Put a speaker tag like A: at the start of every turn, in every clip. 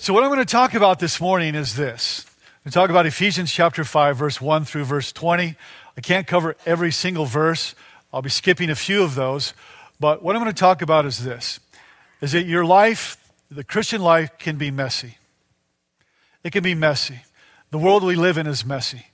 A: So, what I'm going to talk about this morning is this. We talk about Ephesians chapter 5, verse 1 through verse 20. I can't cover every single verse. I'll be skipping a few of those. But what I'm going to talk about is this is that your life, the Christian life, can be messy. It can be messy. The world we live in is messy.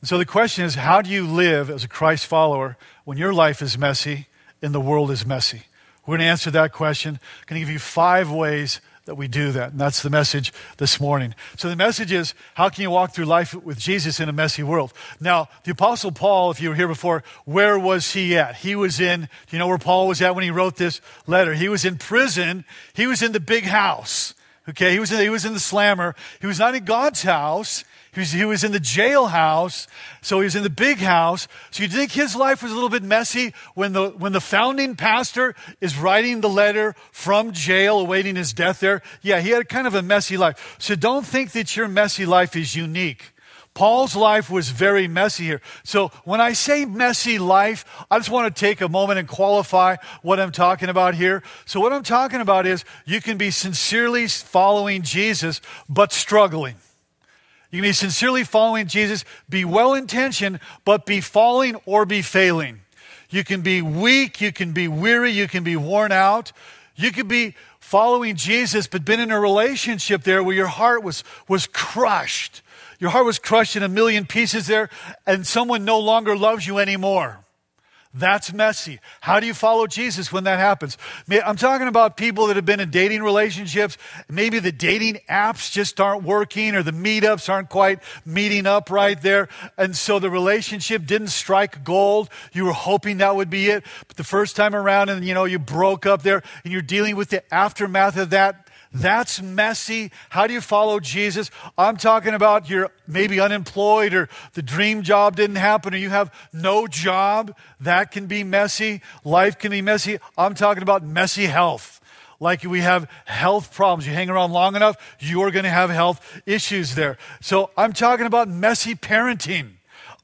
A: And so the question is how do you live as a Christ follower when your life is messy and the world is messy? We're going to answer that question. I'm going to give you five ways that we do that. And that's the message this morning. So the message is how can you walk through life with Jesus in a messy world? Now, the Apostle Paul, if you were here before, where was he at? He was in, you know where Paul was at when he wrote this letter? He was in prison. He was in the big house. Okay, he was, in, he was in the slammer. He was not in God's house. He was, he was in the jailhouse, so he was in the big house. So you think his life was a little bit messy when the, when the founding pastor is writing the letter from jail, awaiting his death there? Yeah, he had kind of a messy life. So don't think that your messy life is unique. Paul's life was very messy here. So when I say messy life, I just want to take a moment and qualify what I'm talking about here. So what I'm talking about is you can be sincerely following Jesus, but struggling. You can be sincerely following Jesus, be well intentioned, but be falling or be failing. You can be weak, you can be weary, you can be worn out. You could be following Jesus, but been in a relationship there where your heart was, was crushed. Your heart was crushed in a million pieces there, and someone no longer loves you anymore. That's messy. How do you follow Jesus when that happens? I'm talking about people that have been in dating relationships. Maybe the dating apps just aren't working or the meetups aren't quite meeting up right there. And so the relationship didn't strike gold. You were hoping that would be it. But the first time around and you know, you broke up there and you're dealing with the aftermath of that that's messy. How do you follow Jesus? I'm talking about you're maybe unemployed or the dream job didn't happen or you have no job. That can be messy. Life can be messy. I'm talking about messy health. Like we have health problems. You hang around long enough, you're going to have health issues there. So I'm talking about messy parenting.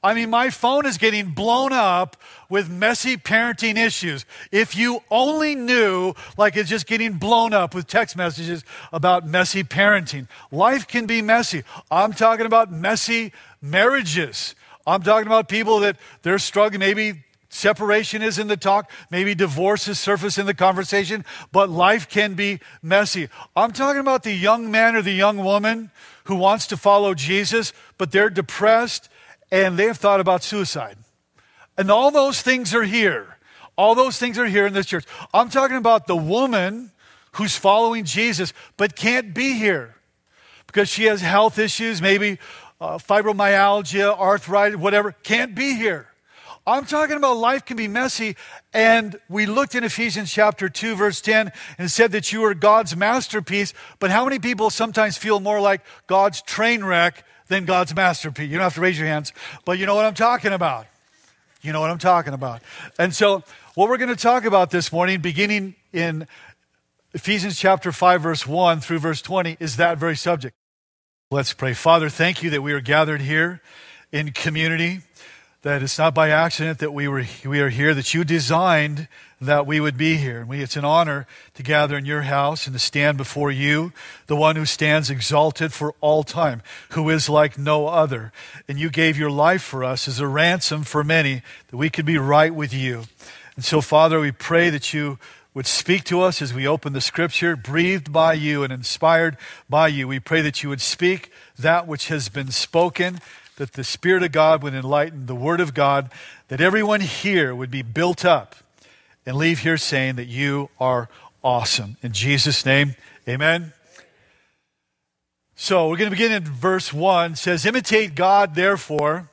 A: I mean, my phone is getting blown up with messy parenting issues. If you only knew, like it's just getting blown up with text messages about messy parenting. Life can be messy. I'm talking about messy marriages. I'm talking about people that they're struggling. Maybe separation is in the talk, maybe divorce is surface in the conversation, but life can be messy. I'm talking about the young man or the young woman who wants to follow Jesus, but they're depressed and they have thought about suicide. And all those things are here. All those things are here in this church. I'm talking about the woman who's following Jesus but can't be here because she has health issues, maybe uh, fibromyalgia, arthritis, whatever, can't be here. I'm talking about life can be messy. And we looked in Ephesians chapter 2, verse 10, and said that you are God's masterpiece. But how many people sometimes feel more like God's train wreck than God's masterpiece. You don't have to raise your hands, but you know what I'm talking about. You know what I'm talking about. And so, what we're going to talk about this morning, beginning in Ephesians chapter 5, verse 1 through verse 20, is that very subject. Let's pray. Father, thank you that we are gathered here in community that it's not by accident that we, were, we are here, that you designed that we would be here. And we, it's an honor to gather in your house and to stand before you, the one who stands exalted for all time, who is like no other. And you gave your life for us as a ransom for many, that we could be right with you. And so, Father, we pray that you would speak to us as we open the scripture, breathed by you and inspired by you. We pray that you would speak that which has been spoken that the Spirit of God would enlighten the Word of God, that everyone here would be built up and leave here saying that you are awesome. In Jesus' name, amen. So we're going to begin in verse 1. It says, Imitate God, therefore,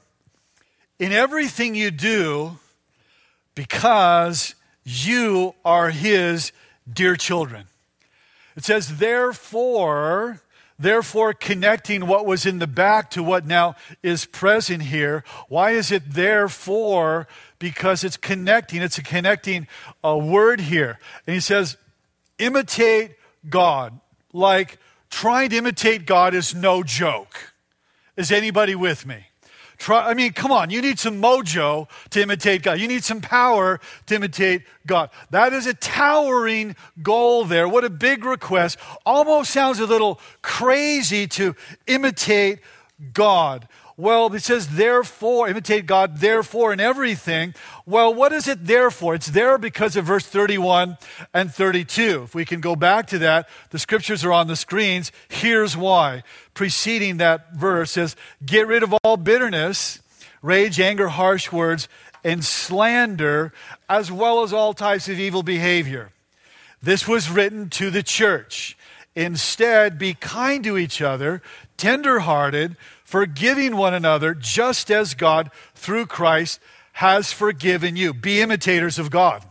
A: in everything you do, because you are his dear children. It says, Therefore, Therefore, connecting what was in the back to what now is present here. Why is it therefore? Because it's connecting. It's a connecting uh, word here. And he says, imitate God. Like trying to imitate God is no joke. Is anybody with me? Try, I mean, come on, you need some mojo to imitate God. You need some power to imitate God. That is a towering goal there. What a big request. Almost sounds a little crazy to imitate God. Well, it says, therefore, imitate God, therefore, in everything. Well, what is it there for? It's there because of verse 31 and 32. If we can go back to that, the scriptures are on the screens. Here's why. Preceding that verse says, Get rid of all bitterness, rage, anger, harsh words, and slander, as well as all types of evil behavior. This was written to the church. Instead, be kind to each other, tenderhearted, forgiving one another, just as God, through Christ, has forgiven you. Be imitators of God.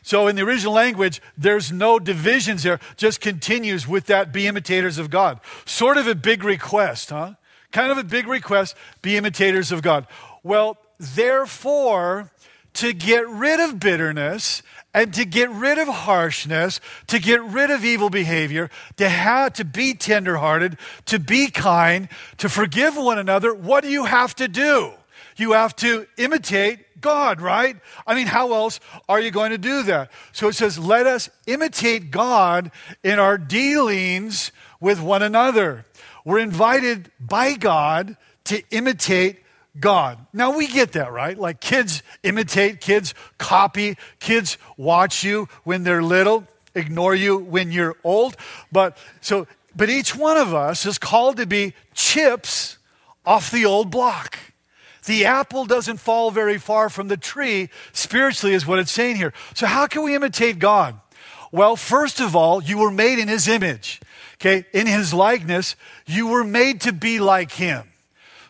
A: So in the original language, there's no divisions there, just continues with that be imitators of God. Sort of a big request, huh? Kind of a big request, be imitators of God. Well, therefore, to get rid of bitterness and to get rid of harshness, to get rid of evil behavior, to have to be tenderhearted, to be kind, to forgive one another, what do you have to do? You have to imitate God, right? I mean, how else are you going to do that? So it says, let us imitate God in our dealings with one another. We're invited by God to imitate God. Now we get that, right? Like kids imitate, kids copy, kids watch you when they're little, ignore you when you're old. But so but each one of us is called to be chips off the old block. The apple doesn't fall very far from the tree, spiritually, is what it's saying here. So, how can we imitate God? Well, first of all, you were made in his image, okay? In his likeness, you were made to be like him.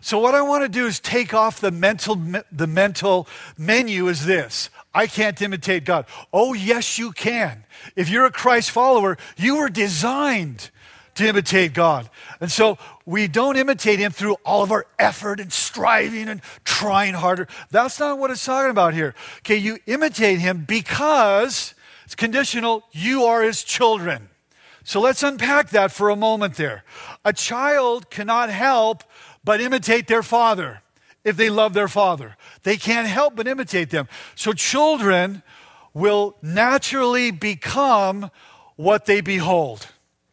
A: So what I want to do is take off the mental the mental menu is this. I can't imitate God. Oh, yes you can. If you're a Christ follower, you were designed to imitate God. And so we don't imitate him through all of our effort and striving and trying harder. That's not what it's talking about here. Okay, you imitate him because it's conditional, you are his children. So let's unpack that for a moment there. A child cannot help but imitate their father if they love their father. They can't help but imitate them. So children will naturally become what they behold.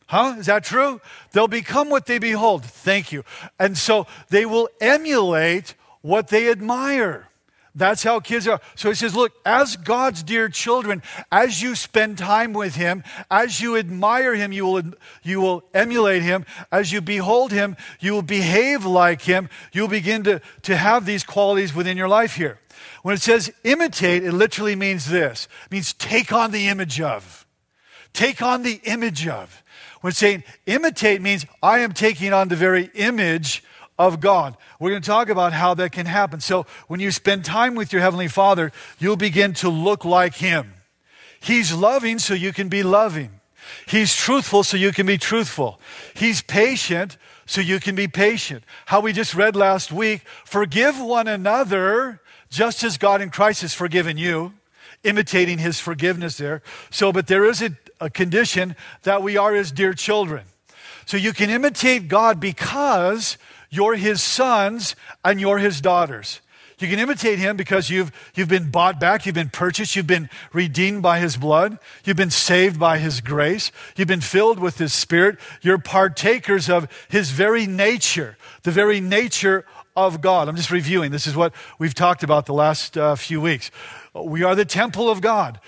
A: Huh? Is that true? They'll become what they behold. Thank you. And so they will emulate what they admire. That's how kids are. So he says, look, as God's dear children, as you spend time with him, as you admire him, you will, you will emulate him. As you behold him, you will behave like him. You'll begin to, to have these qualities within your life here. When it says imitate, it literally means this. It means take on the image of. Take on the image of. When saying imitate means I am taking on the very image of God. We're going to talk about how that can happen. So, when you spend time with your Heavenly Father, you'll begin to look like Him. He's loving, so you can be loving. He's truthful, so you can be truthful. He's patient, so you can be patient. How we just read last week forgive one another just as God in Christ has forgiven you, imitating His forgiveness there. So, but there is a, a condition that we are His dear children. So you can imitate God because you're his sons and you're his daughters. You can imitate him because you've, you've been bought back, you've been purchased, you've been redeemed by his blood, you've been saved by his grace, you've been filled with his spirit, you're partakers of his very nature, the very nature of God. I'm just reviewing. This is what we've talked about the last uh, few weeks. We are the temple of God.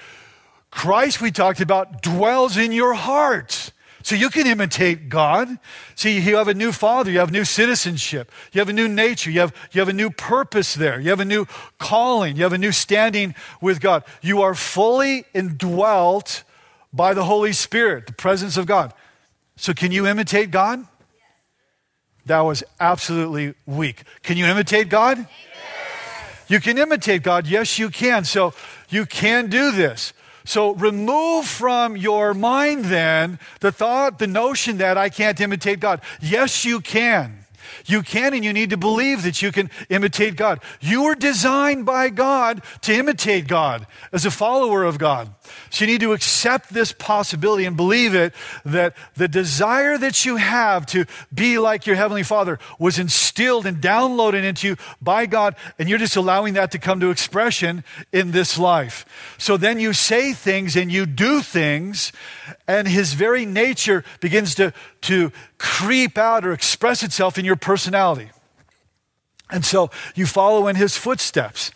A: Christ, we talked about, dwells in your heart. So you can imitate God. See, you have a new father, you have new citizenship, you have a new nature, you have, you have a new purpose there, you have a new calling, you have a new standing with God. You are fully indwelt by the Holy Spirit, the presence of God. So can you imitate God? That was absolutely weak. Can you imitate God? Yes. You can imitate God. Yes, you can. So you can do this. So remove from your mind then the thought, the notion that I can't imitate God. Yes, you can. You can and you need to believe that you can imitate God. You were designed by God to imitate God as a follower of God. So you need to accept this possibility and believe it that the desire that you have to be like your Heavenly Father was instilled and downloaded into you by God, and you're just allowing that to come to expression in this life. So then you say things and you do things, and His very nature begins to, to creep out or express itself in your personality. And so you follow in his footsteps.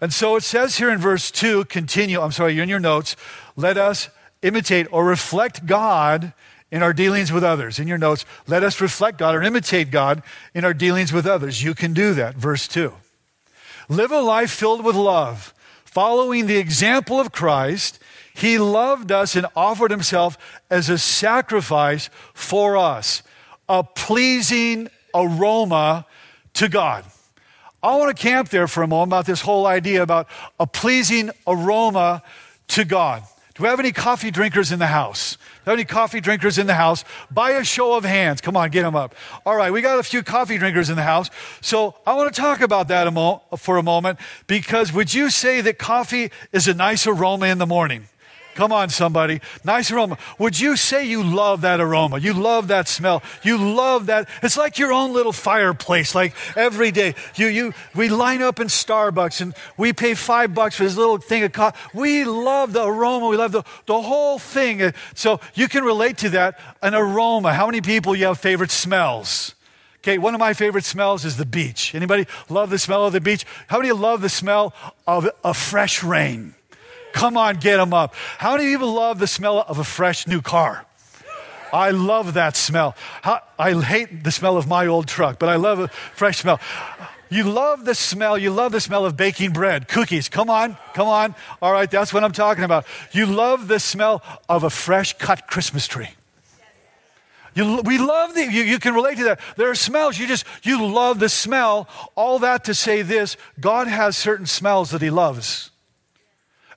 A: And so it says here in verse 2, continue, I'm sorry, you're in your notes, let us imitate or reflect God in our dealings with others. In your notes, let us reflect God or imitate God in our dealings with others. You can do that. Verse 2. Live a life filled with love, following the example of Christ. He loved us and offered himself as a sacrifice for us, a pleasing aroma to God. I want to camp there for a moment about this whole idea about a pleasing aroma to God. Do we have any coffee drinkers in the house? Do we have any coffee drinkers in the house? By a show of hands. Come on, get them up. All right, we got a few coffee drinkers in the house. So I want to talk about that a mo- for a moment because would you say that coffee is a nice aroma in the morning? Come on, somebody. Nice aroma. Would you say you love that aroma? You love that smell. You love that. It's like your own little fireplace. Like every day, you, you, we line up in Starbucks and we pay five bucks for this little thing of coffee. We love the aroma. We love the, the whole thing. Uh, so you can relate to that. An aroma. How many people you have favorite smells? Okay, one of my favorite smells is the beach. Anybody love the smell of the beach? How many love the smell of a fresh rain? Come on, get them up. How many people love the smell of a fresh new car? I love that smell. I hate the smell of my old truck, but I love a fresh smell. You love the smell. You love the smell of baking bread, cookies. Come on, come on. All right, that's what I'm talking about. You love the smell of a fresh cut Christmas tree. You, we love the, you, you can relate to that. There are smells. You just, you love the smell. All that to say this God has certain smells that He loves.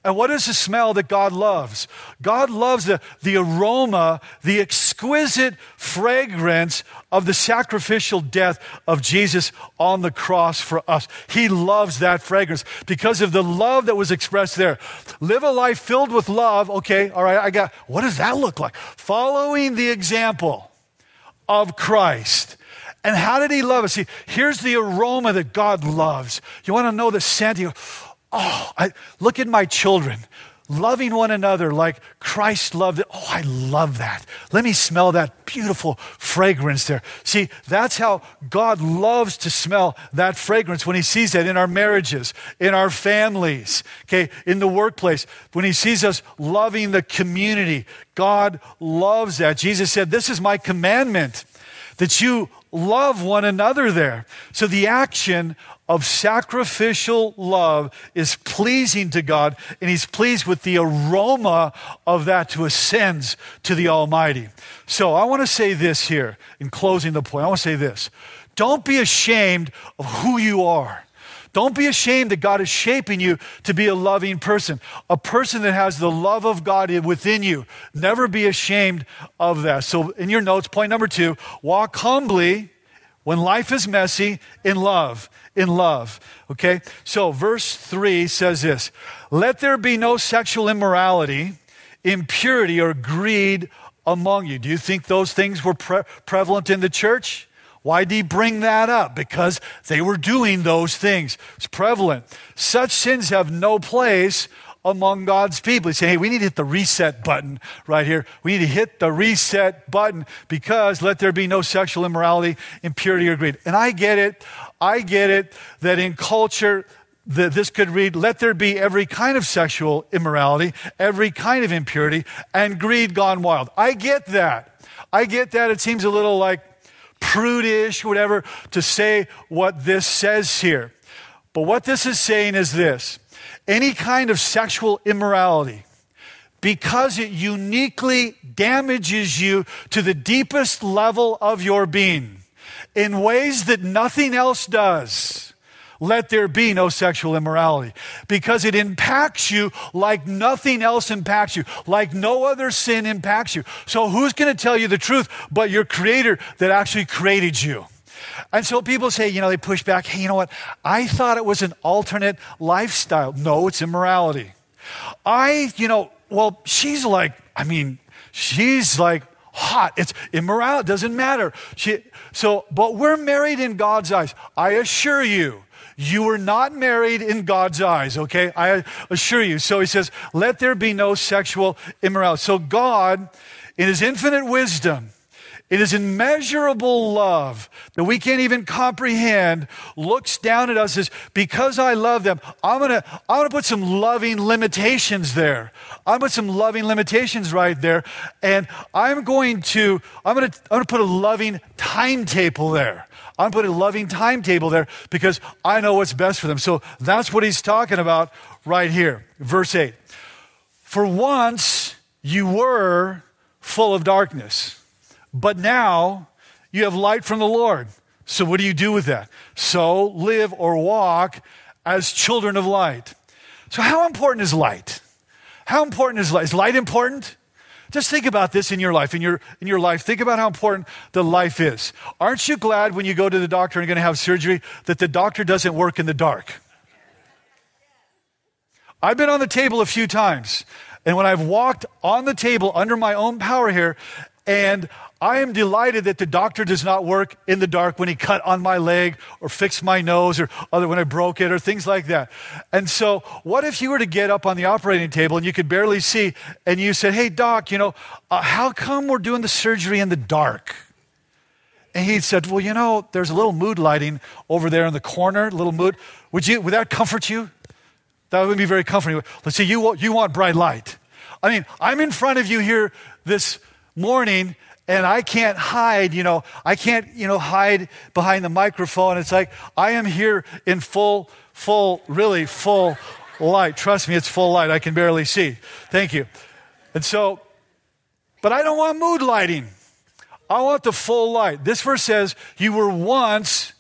A: And what is the smell that God loves? God loves the, the aroma, the exquisite fragrance of the sacrificial death of Jesus on the cross for us. He loves that fragrance because of the love that was expressed there. Live a life filled with love. Okay, all right, I got, what does that look like? Following the example of Christ. And how did he love us? See, here's the aroma that God loves. You want to know the scent? You Oh, I, look at my children loving one another like Christ loved it. Oh, I love that. Let me smell that beautiful fragrance there. See, that's how God loves to smell that fragrance when He sees that in our marriages, in our families, okay, in the workplace, when He sees us loving the community. God loves that. Jesus said, This is my commandment that you love one another there. So the action of sacrificial love is pleasing to God, and He's pleased with the aroma of that to ascends to the Almighty. So I want to say this here in closing the point. I want to say this. Don't be ashamed of who you are. Don't be ashamed that God is shaping you to be a loving person, a person that has the love of God within you. Never be ashamed of that. So, in your notes, point number two walk humbly when life is messy in love in love. Okay? So, verse 3 says this Let there be no sexual immorality, impurity, or greed among you. Do you think those things were pre- prevalent in the church? Why did he bring that up? Because they were doing those things. It's prevalent. Such sins have no place among God's people. He said, hey, we need to hit the reset button right here. We need to hit the reset button because let there be no sexual immorality, impurity, or greed. And I get it. I get it that in culture, that this could read, let there be every kind of sexual immorality, every kind of impurity, and greed gone wild. I get that. I get that. It seems a little like prudish, whatever, to say what this says here. But what this is saying is this any kind of sexual immorality, because it uniquely damages you to the deepest level of your being in ways that nothing else does. Let there be no sexual immorality because it impacts you like nothing else impacts you, like no other sin impacts you. So, who's going to tell you the truth but your creator that actually created you? And so people say, you know, they push back, hey, you know what? I thought it was an alternate lifestyle. No, it's immorality. I, you know, well, she's like, I mean, she's like hot. It's immoral. It doesn't matter. She, so, but we're married in God's eyes. I assure you, you were not married in God's eyes, okay? I assure you. So he says, let there be no sexual immorality. So God, in his infinite wisdom, it is immeasurable love that we can't even comprehend, looks down at us as because I love them, I'm gonna, I'm gonna put some loving limitations there. I'm gonna put some loving limitations right there. And I'm going to, I'm gonna, I'm gonna put a loving timetable there. I'm putting a loving timetable there because I know what's best for them. So that's what he's talking about right here. Verse 8. For once you were full of darkness but now you have light from the Lord. So, what do you do with that? So, live or walk as children of light. So, how important is light? How important is light? Is light important? Just think about this in your life. In your, in your life, think about how important the life is. Aren't you glad when you go to the doctor and you're going to have surgery that the doctor doesn't work in the dark? I've been on the table a few times, and when I've walked on the table under my own power here, and I am delighted that the doctor does not work in the dark when he cut on my leg or fixed my nose or other when I broke it or things like that. And so, what if you were to get up on the operating table and you could barely see and you said, Hey, doc, you know, uh, how come we're doing the surgery in the dark? And he said, Well, you know, there's a little mood lighting over there in the corner, little mood. Would, you, would that comfort you? That would be very comforting. Let's see, you, you want bright light. I mean, I'm in front of you here this morning and I can't hide, you know, I can't, you know, hide behind the microphone. It's like I am here in full, full, really full light. Trust me, it's full light. I can barely see. Thank you. And so, but I don't want mood lighting. I want the full light. This verse says, You were once,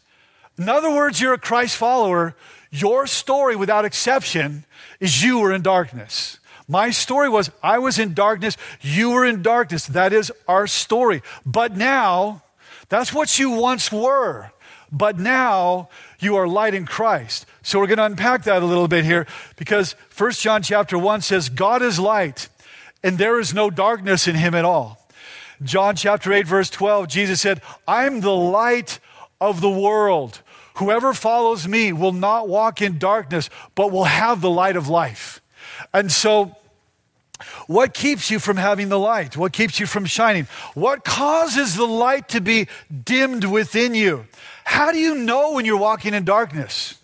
A: in other words, you're a Christ follower. Your story, without exception, is you were in darkness. My story was I was in darkness, you were in darkness. That is our story. But now, that's what you once were. But now you are light in Christ. So we're going to unpack that a little bit here because 1 John chapter 1 says, God is light and there is no darkness in him at all. John chapter 8, verse 12, Jesus said, I'm the light of the world. Whoever follows me will not walk in darkness, but will have the light of life. And so, what keeps you from having the light? What keeps you from shining? What causes the light to be dimmed within you? How do you know when you're walking in darkness?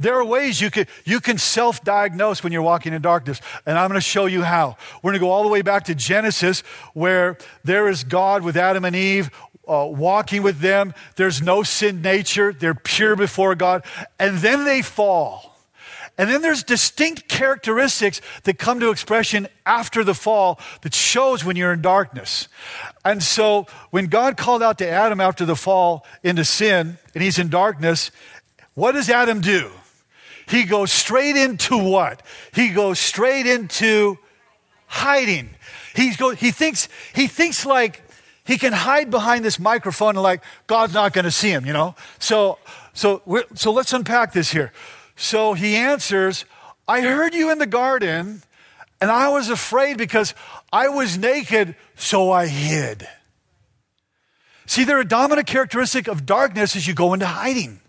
A: There are ways you can, you can self diagnose when you're walking in darkness, and I'm going to show you how. We're going to go all the way back to Genesis, where there is God with Adam and Eve uh, walking with them. There's no sin nature, they're pure before God, and then they fall. And then there's distinct characteristics that come to expression after the fall that shows when you're in darkness. And so when God called out to Adam after the fall into sin and he's in darkness, what does Adam do? He goes straight into what? He goes straight into hiding. He's go, he thinks he thinks like he can hide behind this microphone and like God's not going to see him, you know? So so so let's unpack this here. So he answers, I heard you in the garden, and I was afraid because I was naked, so I hid. See, there a dominant characteristic of darkness is you go into hiding.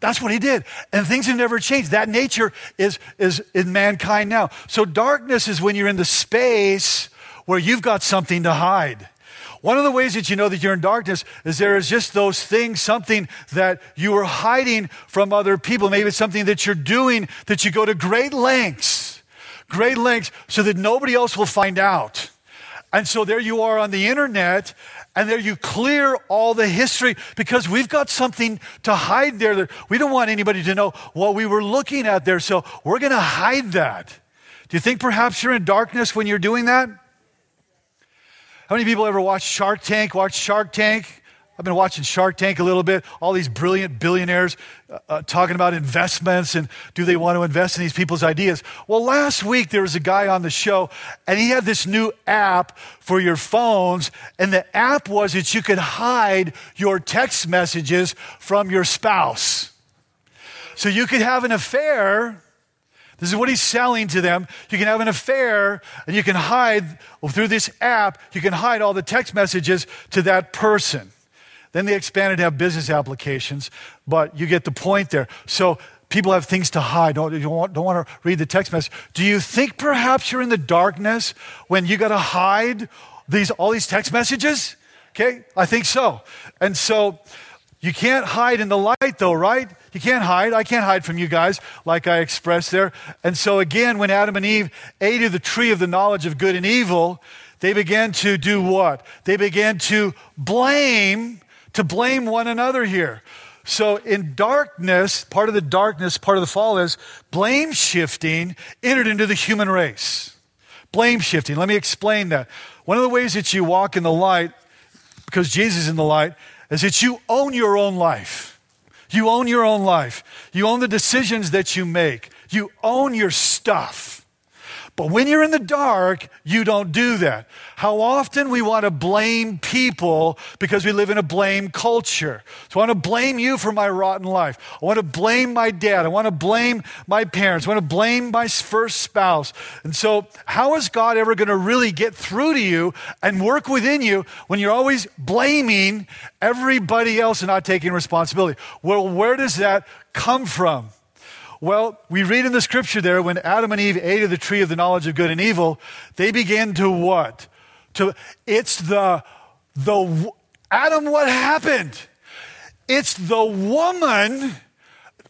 A: That's what he did. And things have never changed. That nature is, is in mankind now. So darkness is when you're in the space where you've got something to hide. One of the ways that you know that you're in darkness is there is just those things, something that you are hiding from other people. Maybe it's something that you're doing that you go to great lengths, great lengths, so that nobody else will find out. And so there you are on the internet, and there you clear all the history because we've got something to hide there. That we don't want anybody to know what we were looking at there, so we're going to hide that. Do you think perhaps you're in darkness when you're doing that? How many people ever watch Shark Tank? Watch Shark Tank? I've been watching Shark Tank a little bit, all these brilliant billionaires uh, uh, talking about investments and do they want to invest in these people's ideas. Well, last week there was a guy on the show and he had this new app for your phones, and the app was that you could hide your text messages from your spouse. So you could have an affair. This is what he's selling to them. You can have an affair and you can hide through this app, you can hide all the text messages to that person. Then they expanded to have business applications, but you get the point there. So people have things to hide. Don't, want, don't want to read the text message. Do you think perhaps you're in the darkness when you got to hide these, all these text messages? Okay, I think so. And so you can't hide in the light, though, right? You can't hide. I can't hide from you guys, like I expressed there. And so, again, when Adam and Eve ate of the tree of the knowledge of good and evil, they began to do what? They began to blame to blame one another here. So, in darkness, part of the darkness, part of the fall is blame shifting entered into the human race. Blame shifting. Let me explain that. One of the ways that you walk in the light, because Jesus is in the light, is that you own your own life. You own your own life. You own the decisions that you make. You own your stuff. But when you're in the dark, you don't do that. How often we want to blame people because we live in a blame culture. So I want to blame you for my rotten life. I want to blame my dad. I want to blame my parents. I want to blame my first spouse. And so, how is God ever going to really get through to you and work within you when you're always blaming everybody else and not taking responsibility? Well, where does that come from? Well, we read in the scripture there when Adam and Eve ate of the tree of the knowledge of good and evil, they began to what? To it's the the Adam what happened? It's the woman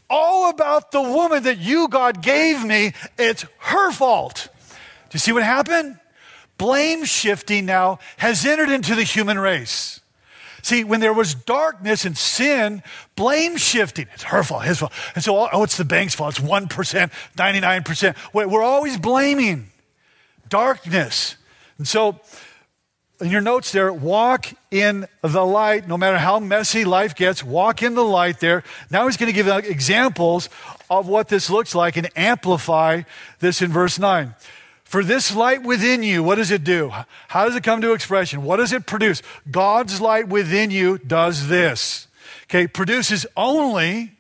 A: all about the woman that you God gave me. It's her fault. Do you see what happened? Blame shifting now has entered into the human race. See, when there was darkness and sin, blame shifting. It's her fault, his fault. And so, oh, it's the bank's fault. It's 1%, 99%. We're always blaming darkness. And so, in your notes there, walk in the light. No matter how messy life gets, walk in the light there. Now he's going to give examples of what this looks like and amplify this in verse 9. For this light within you, what does it do? How does it come to expression? What does it produce? God's light within you does this. Okay, produces only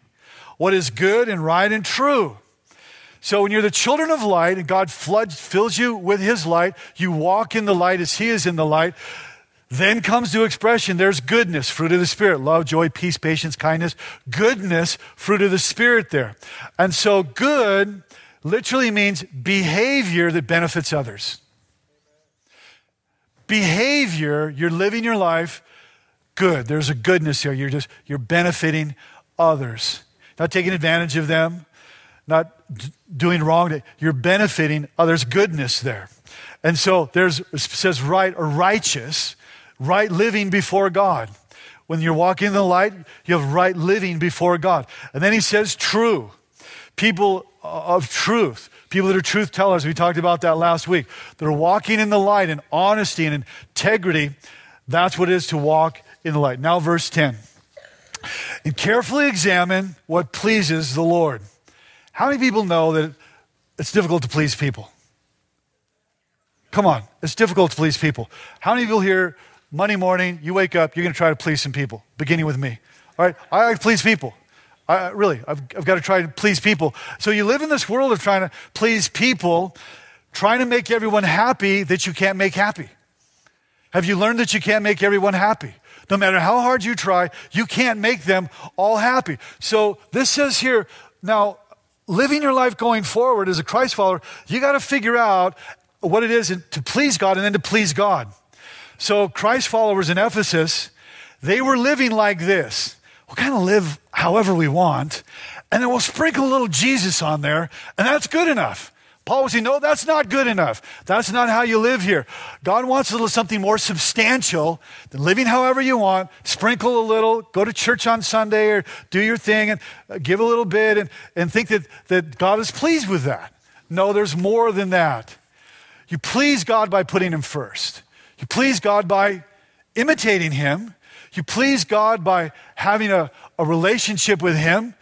A: what is good and right and true. So when you're the children of light and God floods, fills you with his light, you walk in the light as he is in the light. Then comes to expression there's goodness, fruit of the Spirit, love, joy, peace, patience, kindness, goodness, fruit of the Spirit there. And so good literally means behavior that benefits others. Behavior, you're living your life good. There's a goodness here. You're just you're benefiting others. Not taking advantage of them, not d- doing wrong. You're benefiting others' goodness there. And so there's says right or righteous, right living before God. When you're walking in the light, you have right living before God. And then he says true. People of truth, people that are truth tellers. We talked about that last week. That are walking in the light and honesty and integrity. That's what it is to walk in the light. Now, verse 10. And carefully examine what pleases the Lord. How many people know that it's difficult to please people? Come on, it's difficult to please people. How many people here, Monday morning, you wake up, you're going to try to please some people, beginning with me? All right, I like to please people. I, really, I've, I've got to try to please people. So you live in this world of trying to please people, trying to make everyone happy that you can't make happy. Have you learned that you can't make everyone happy? No matter how hard you try, you can't make them all happy. So this says here, now, living your life going forward as a Christ follower, you got to figure out what it is to please God and then to please God. So Christ followers in Ephesus, they were living like this we'll kind of live however we want, and then we'll sprinkle a little Jesus on there, and that's good enough. Paul was saying, no, that's not good enough. That's not how you live here. God wants a little something more substantial than living however you want. Sprinkle a little, go to church on Sunday or do your thing and uh, give a little bit and, and think that, that God is pleased with that. No, there's more than that. You please God by putting Him first. You please God by imitating Him You please God by having a, a relationship with Him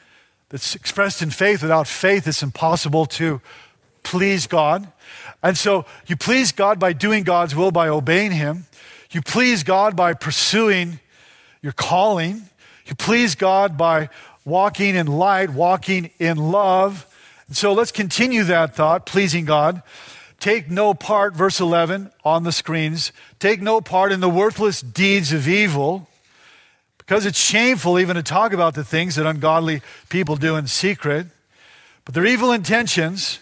A: that's expressed in faith. Without faith, it's impossible to please God. And so you please God by doing God's will, by obeying Him. You please God by pursuing your calling. You please God by walking in light, walking in love. And so let's continue that thought, pleasing God. Take no part, verse 11 on the screens, take no part in the worthless deeds of evil, because it's shameful even to talk about the things that ungodly people do in secret. But their evil intentions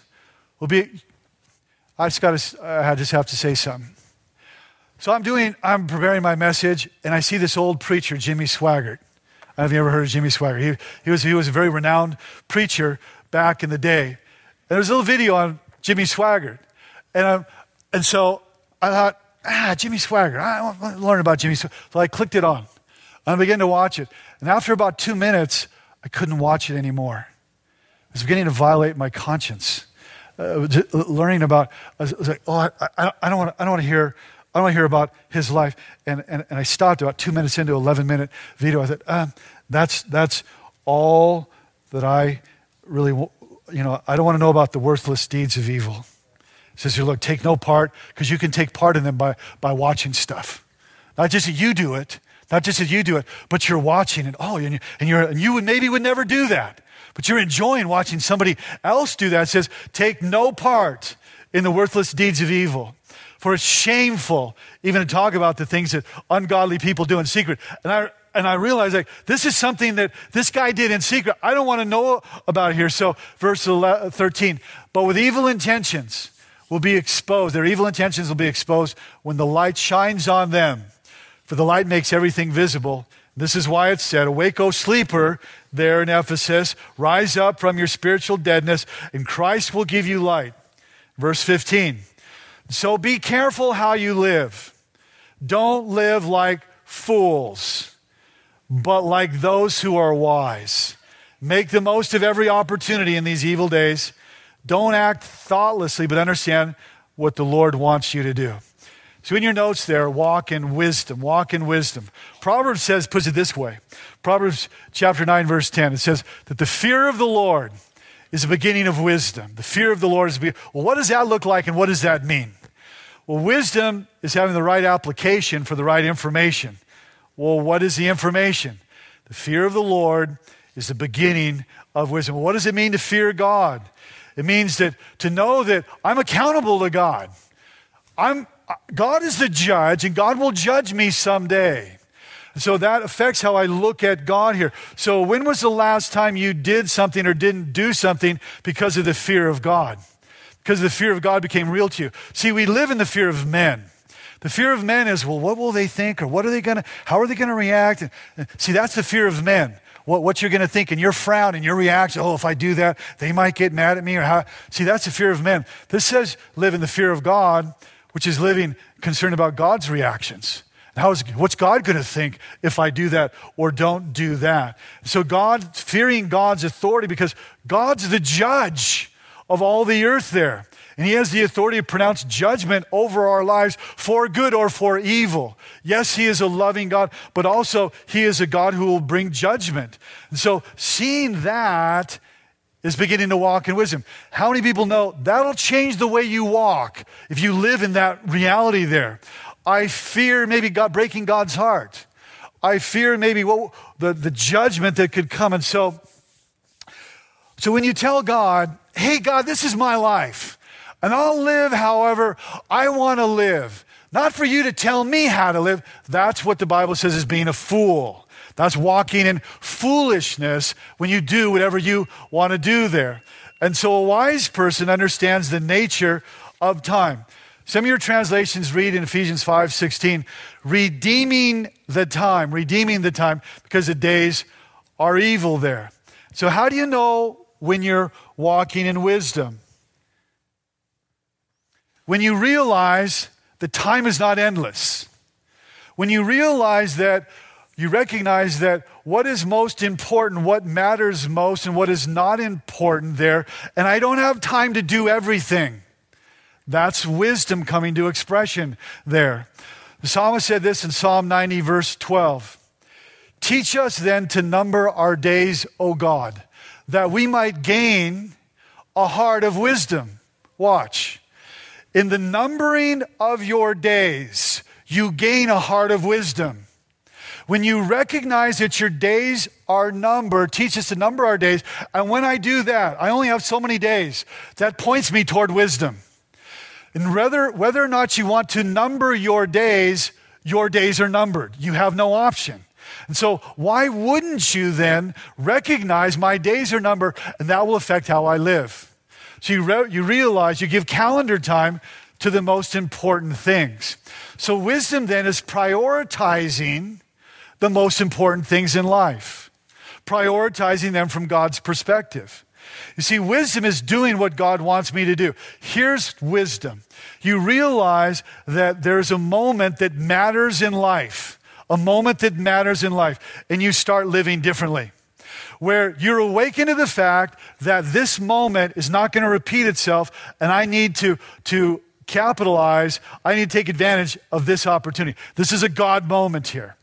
A: will be. I just got to. I just have to say something. So I'm doing. I'm preparing my message, and I see this old preacher, Jimmy Swaggart. Have you ever heard of Jimmy Swaggart? He, he, was, he was a very renowned preacher back in the day. And there was a little video on Jimmy Swaggart. And, I, and so I thought, ah, Jimmy Swaggart. I want to learn about Jimmy Swaggart. So I clicked it on. And I began to watch it. And after about two minutes, I couldn't watch it anymore. It was beginning to violate my conscience. Uh, learning about, I was like, oh, I, I, I don't want to hear I want to hear about his life. And, and, and I stopped about two minutes into an 11 minute video. I thought, um, that's, that's all that I really, want, you know, I don't want to know about the worthless deeds of evil. Here, look, take no part, because you can take part in them by, by watching stuff. Not just that you do it, not just that you do it, but you're watching it. Oh, and, you, and, you're, and you would maybe would never do that, but you're enjoying watching somebody else do that. It says, take no part in the worthless deeds of evil. For it's shameful even to talk about the things that ungodly people do in secret. And I, and I realized like this is something that this guy did in secret. I don't want to know about here. So verse 11, 13, but with evil intentions will be exposed. Their evil intentions will be exposed when the light shines on them. For the light makes everything visible. This is why it said, Awake, O sleeper, there in Ephesus, rise up from your spiritual deadness, and Christ will give you light. Verse 15. So be careful how you live. Don't live like fools, but like those who are wise. Make the most of every opportunity in these evil days. Don't act thoughtlessly, but understand what the Lord wants you to do. So, in your notes there, walk in wisdom. Walk in wisdom. Proverbs says, puts it this way Proverbs chapter 9, verse 10, it says that the fear of the Lord is the beginning of wisdom. The fear of the Lord is the beginning. Well, what does that look like and what does that mean? Well, wisdom is having the right application for the right information. Well, what is the information? The fear of the Lord is the beginning of wisdom. What does it mean to fear God? It means that to know that I'm accountable to God. I'm, God is the judge, and God will judge me someday. So that affects how I look at God here. So, when was the last time you did something or didn't do something because of the fear of God? because the fear of God became real to you. See, we live in the fear of men. The fear of men is, well, what will they think? Or what are they going to, how are they going to react? And, see, that's the fear of men. What, what you're going to think and your frown and your reaction, oh, if I do that, they might get mad at me or how. See, that's the fear of men. This says live in the fear of God, which is living concerned about God's reactions. How is, what's God going to think if I do that or don't do that? So, God, fearing God's authority because God's the judge of all the earth there. And he has the authority to pronounce judgment over our lives for good or for evil. Yes, he is a loving God, but also he is a God who will bring judgment. And so seeing that is beginning to walk in wisdom. How many people know that'll change the way you walk if you live in that reality there? I fear maybe God breaking God's heart. I fear maybe what the, the judgment that could come. And so, so when you tell God, hey, God, this is my life. And I'll live however I want to live. Not for you to tell me how to live. That's what the Bible says is being a fool. That's walking in foolishness when you do whatever you want to do there. And so a wise person understands the nature of time. Some of your translations read in Ephesians 5 16, redeeming the time, redeeming the time, because the days are evil there. So, how do you know when you're walking in wisdom. When you realize that time is not endless. When you realize that you recognize that what is most important, what matters most, and what is not important there, and I don't have time to do everything. That's wisdom coming to expression there. The psalmist said this in Psalm 90, verse 12 Teach us then to number our days, O God, that we might gain a heart of wisdom. Watch. In the numbering of your days, you gain a heart of wisdom. When you recognize that your days are numbered, teach us to number our days. And when I do that, I only have so many days. That points me toward wisdom. And whether, whether or not you want to number your days, your days are numbered. You have no option. And so, why wouldn't you then recognize my days are numbered and that will affect how I live? So, you, re- you realize you give calendar time to the most important things. So, wisdom then is prioritizing the most important things in life, prioritizing them from God's perspective. You see, wisdom is doing what God wants me to do. Here's wisdom you realize that there's a moment that matters in life, a moment that matters in life, and you start living differently. Where you're awakened to the fact that this moment is not going to repeat itself, and I need to, to capitalize, I need to take advantage of this opportunity. This is a God moment here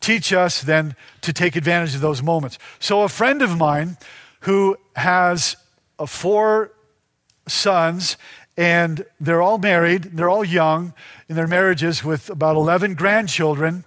A: teach us then to take advantage of those moments. So, a friend of mine who has uh, four sons, and they're all married, they're all young in their marriages with about 11 grandchildren,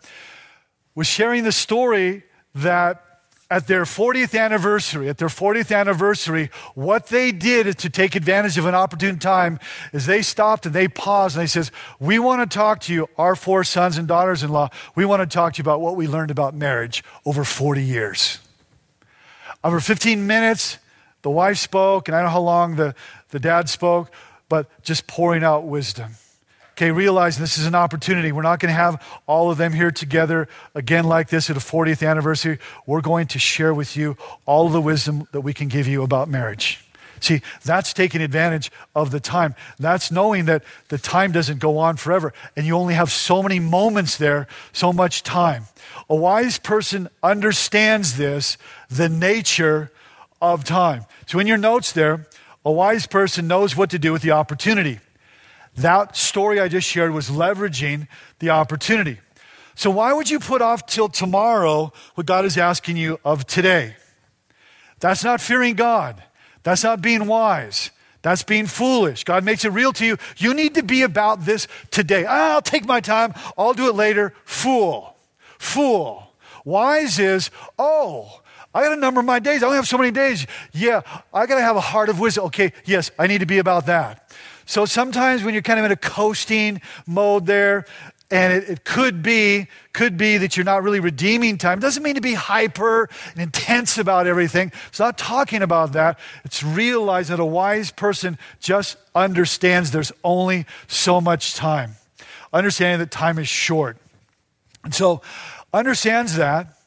A: was sharing the story that at their 40th anniversary, at their 40th anniversary, what they did to take advantage of an opportune time is they stopped and they paused and they says, we want to talk to you, our four sons and daughters-in-law, we want to talk to you about what we learned about marriage over 40 years. Over 15 minutes, the wife spoke, and I don't know how long the, the dad spoke, but just pouring out wisdom. Okay, realize this is an opportunity. We're not going to have all of them here together again like this at a 40th anniversary. We're going to share with you all the wisdom that we can give you about marriage. See, that's taking advantage of the time. That's knowing that the time doesn't go on forever and you only have so many moments there, so much time. A wise person understands this, the nature of time. So in your notes there, a wise person knows what to do with the opportunity. That story I just shared was leveraging the opportunity. So, why would you put off till tomorrow what God is asking you of today? That's not fearing God. That's not being wise. That's being foolish. God makes it real to you. You need to be about this today. Ah, I'll take my time. I'll do it later. Fool. Fool. Wise is, oh, I got to number my days. I only have so many days. Yeah, I got to have a heart of wisdom. Okay, yes, I need to be about that. So sometimes when you're kind of in a coasting mode there, and it, it, could be could be that you're not really redeeming time. It doesn't mean to be hyper and intense about everything. It's not talking about that. It's realizing that a wise person just understands there's only so much time. Understanding that time is short. And so understands that.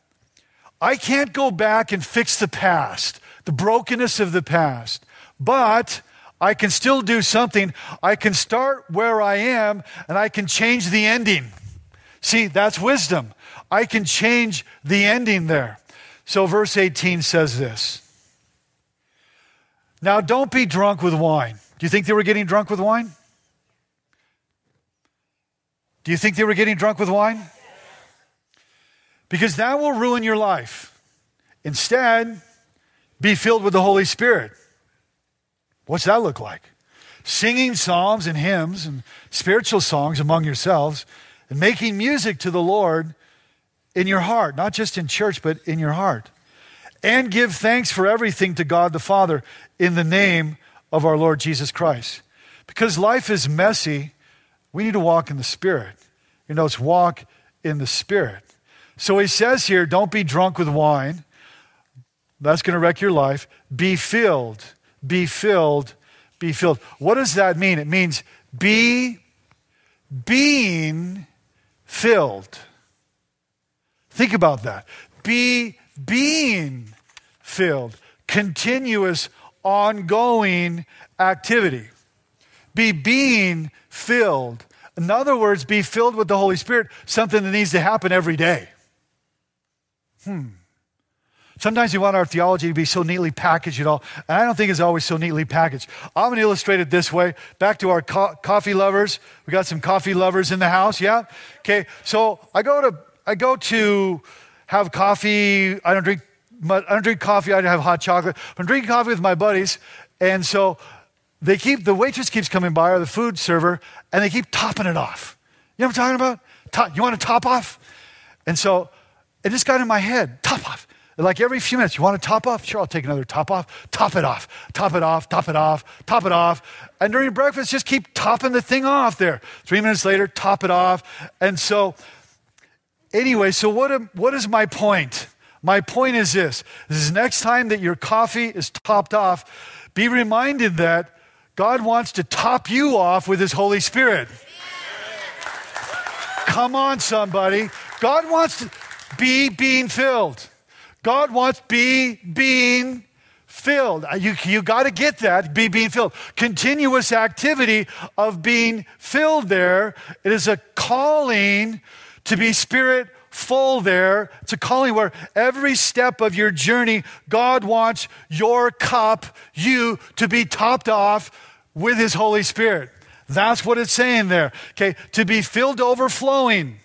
A: I can't go back and fix the past, the brokenness of the past. But I can still do something. I can start where I am and I can change the ending. See, that's wisdom. I can change the ending there. So, verse 18 says this Now, don't be drunk with wine. Do you think they were getting drunk with wine? Do you think they were getting drunk with wine? Because that will ruin your life. Instead, be filled with the Holy Spirit. What's that look like? Singing psalms and hymns and spiritual songs among yourselves and making music to the Lord in your heart, not just in church, but in your heart. And give thanks for everything to God the Father in the name of our Lord Jesus Christ. Because life is messy, we need to walk in the Spirit. You know, it's walk in the Spirit. So he says here, don't be drunk with wine. That's going to wreck your life. Be filled be filled, be filled. What does that mean? It means be being filled. Think about that. Be being filled. Continuous, ongoing activity. Be being filled. In other words, be filled with the Holy Spirit, something that needs to happen every day. Hmm. Sometimes we want our theology to be so neatly packaged and all, and I don't think it's always so neatly packaged. I'm going to illustrate it this way. Back to our co- coffee lovers. We got some coffee lovers in the house, yeah? Okay, so I go to, I go to have coffee. I don't drink. I don't drink coffee. I don't have hot chocolate. I'm drinking coffee with my buddies, and so they keep the waitress keeps coming by or the food server, and they keep topping it off. You know what I'm talking about? Top, you want to top off? And so it just got in my head. Top off. Like every few minutes, you want to top off? Sure, I'll take another top off. Top it off. Top it off. Top it off. Top it off. And during breakfast, just keep topping the thing off there. Three minutes later, top it off. And so, anyway, so what, am, what is my point? My point is this: this is next time that your coffee is topped off, be reminded that God wants to top you off with His Holy Spirit. Come on, somebody. God wants to be being filled. God wants be being filled. Uh, you, you got to get that, be being filled. Continuous activity of being filled there. It is a calling to be spirit full there. It's a calling where every step of your journey, God wants your cup, you, to be topped off with His Holy Spirit. That's what it's saying there. Okay, to be filled overflowing.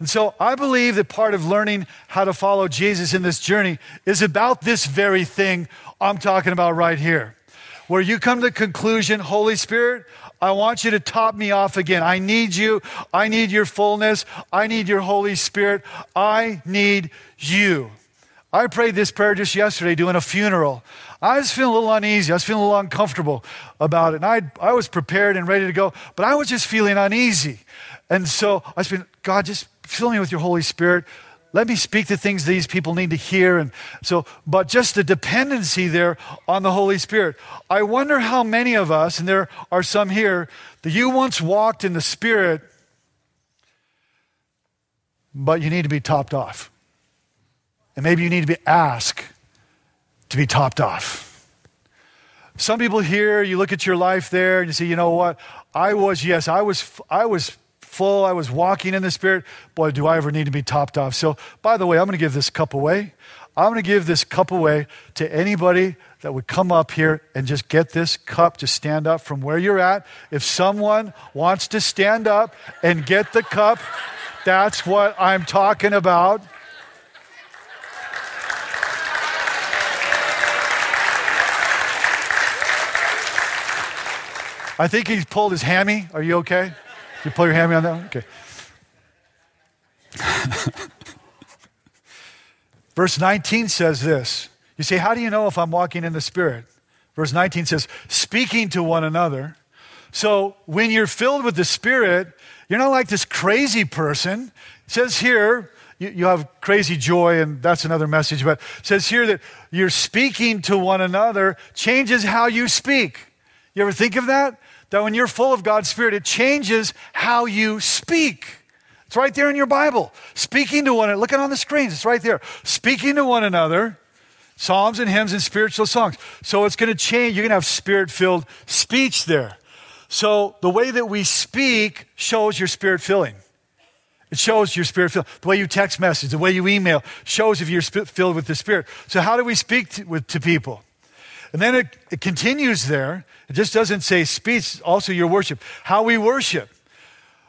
A: And so I believe that part of learning how to follow Jesus in this journey is about this very thing I'm talking about right here. Where you come to conclusion, Holy Spirit, I want you to top me off again. I need you. I need your fullness. I need your Holy Spirit. I need you. I prayed this prayer just yesterday doing a funeral. I was feeling a little uneasy. I was feeling a little uncomfortable about it. And I, I was prepared and ready to go, but I was just feeling uneasy. And so I been, God, just fill me with your Holy Spirit. Let me speak the things these people need to hear. And so, but just the dependency there on the Holy Spirit. I wonder how many of us, and there are some here, that you once walked in the Spirit, but you need to be topped off. And maybe you need to be asked to be topped off. Some people here, you look at your life there and you say, you know what? I was, yes, I was, I was full. I was walking in the Spirit. Boy, do I ever need to be topped off. So, by the way, I'm going to give this cup away. I'm going to give this cup away to anybody that would come up here and just get this cup to stand up from where you're at. If someone wants to stand up and get the cup, that's what I'm talking about. I think he's pulled his hammy. Are you okay? You pull your hammy on that one? Okay. Verse 19 says this. You say, How do you know if I'm walking in the Spirit? Verse 19 says, Speaking to one another. So when you're filled with the Spirit, you're not like this crazy person. It says here, you, you have crazy joy, and that's another message, but says here that you're speaking to one another changes how you speak. You ever think of that? That when you're full of God's Spirit, it changes how you speak. It's right there in your Bible. Speaking to one another. Look at on the screens. It's right there. Speaking to one another. Psalms and hymns and spiritual songs. So it's going to change. You're going to have spirit filled speech there. So the way that we speak shows your spirit filling. It shows your spirit filled. The way you text message, the way you email shows if you're filled with the Spirit. So, how do we speak to, with, to people? And then it, it continues there. It just doesn't say speech, also your worship. How we worship.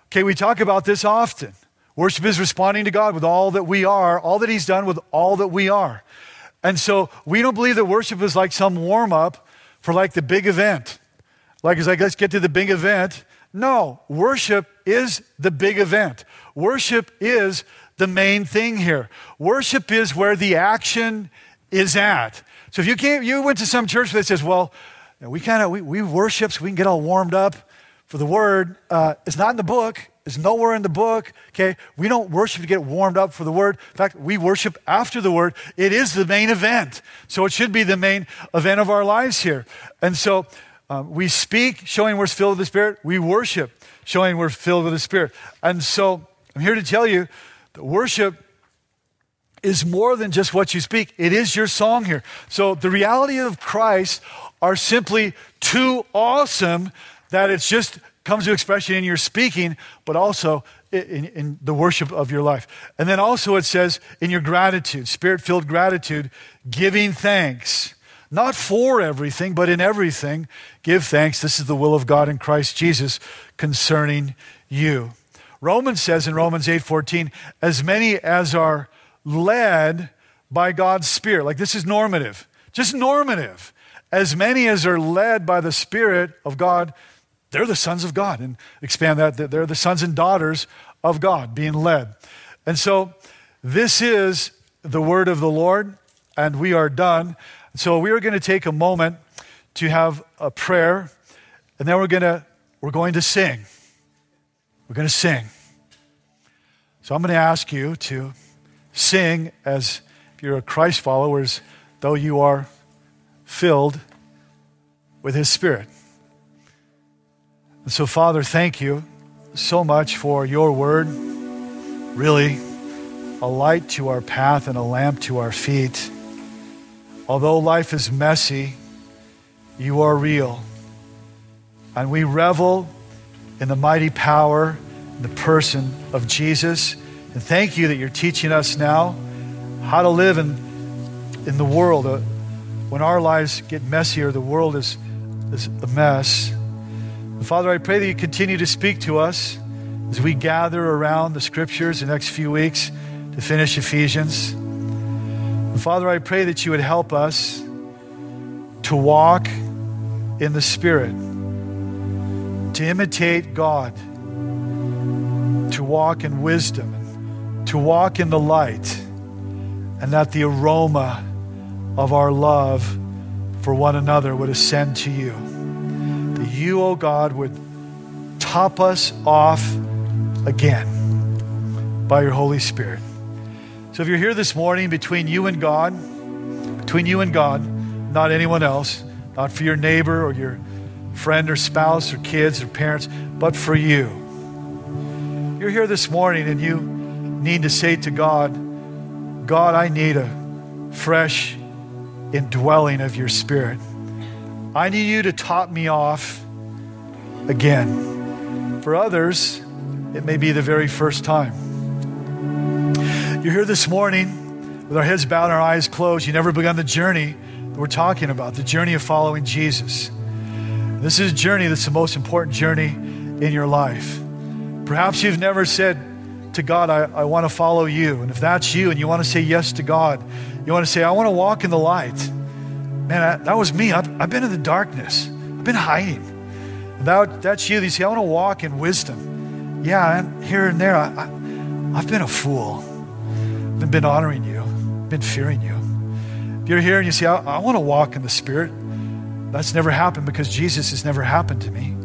A: Okay, we talk about this often. Worship is responding to God with all that we are, all that He's done with all that we are. And so we don't believe that worship is like some warm up for like the big event. Like it's like, let's get to the big event. No, worship is the big event. Worship is the main thing here. Worship is where the action is at. So if you came, you went to some church that says, well, we kind of, we, we worship so we can get all warmed up for the word. Uh, it's not in the book. It's nowhere in the book. Okay. We don't worship to get warmed up for the word. In fact, we worship after the word. It is the main event. So it should be the main event of our lives here. And so um, we speak, showing we're filled with the Spirit. We worship, showing we're filled with the Spirit. And so I'm here to tell you that worship is more than just what you speak. It is your song here. So the reality of Christ are simply too awesome that it's just comes to expression in your speaking, but also in, in the worship of your life. And then also it says in your gratitude, spirit filled gratitude, giving thanks. Not for everything, but in everything, give thanks. This is the will of God in Christ Jesus concerning you. Romans says in Romans 8:14, as many as are led by God's Spirit. Like this is normative, just normative. As many as are led by the Spirit of God, they're the sons of God. And expand that, they're the sons and daughters of God being led. And so this is the word of the Lord, and we are done. So we are going to take a moment to have a prayer, and then we're going to we're going to sing. We're going to sing. So I'm going to ask you to sing as if you're a Christ follower, though you are filled with His Spirit. And so, Father, thank you so much for your word. Really, a light to our path and a lamp to our feet. Although life is messy, you are real. And we revel in the mighty power, the person of Jesus. And thank you that you're teaching us now how to live in, in the world. Uh, when our lives get messier, the world is, is a mess. And Father, I pray that you continue to speak to us as we gather around the scriptures the next few weeks to finish Ephesians. And Father, I pray that you would help us to walk in the Spirit to imitate God, to walk in wisdom, to walk in the light, and that the aroma of our love for one another would ascend to you. That you, O oh God, would top us off again by your Holy Spirit. So if you're here this morning between you and God, between you and God, not anyone else, not for your neighbor or your friend or spouse or kids or parents, but for you. You're here this morning and you need to say to God, God, I need a fresh indwelling of your spirit. I need you to top me off again. For others, it may be the very first time. You're here this morning with our heads bowed and our eyes closed. You never begun the journey that we're talking about, the journey of following Jesus. This is a journey that's the most important journey in your life. Perhaps you've never said to God, I, I want to follow you. And if that's you and you want to say yes to God, you want to say, I want to walk in the light. Man, I, that was me. I've, I've, been in the darkness, I've been hiding. That, that's you. You say, I want to walk in wisdom. Yeah, and here and there, I, I, I've been a fool. I've been honoring you, I've been fearing you. If you're here and you say, I, I want to walk in the Spirit, that's never happened because Jesus has never happened to me.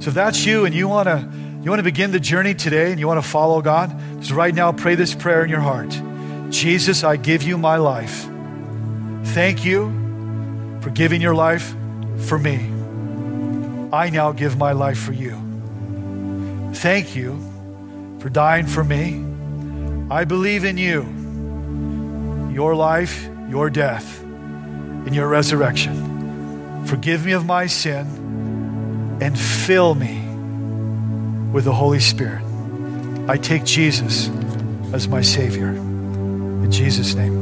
A: So if that's you and you want to you want to begin the journey today and you want to follow God, just right now pray this prayer in your heart. Jesus, I give you my life. Thank you for giving your life for me. I now give my life for you. Thank you for dying for me. I believe in you, your life, your death, and your resurrection. Forgive me of my sin and fill me with the Holy Spirit. I take Jesus as my Savior. In Jesus' name.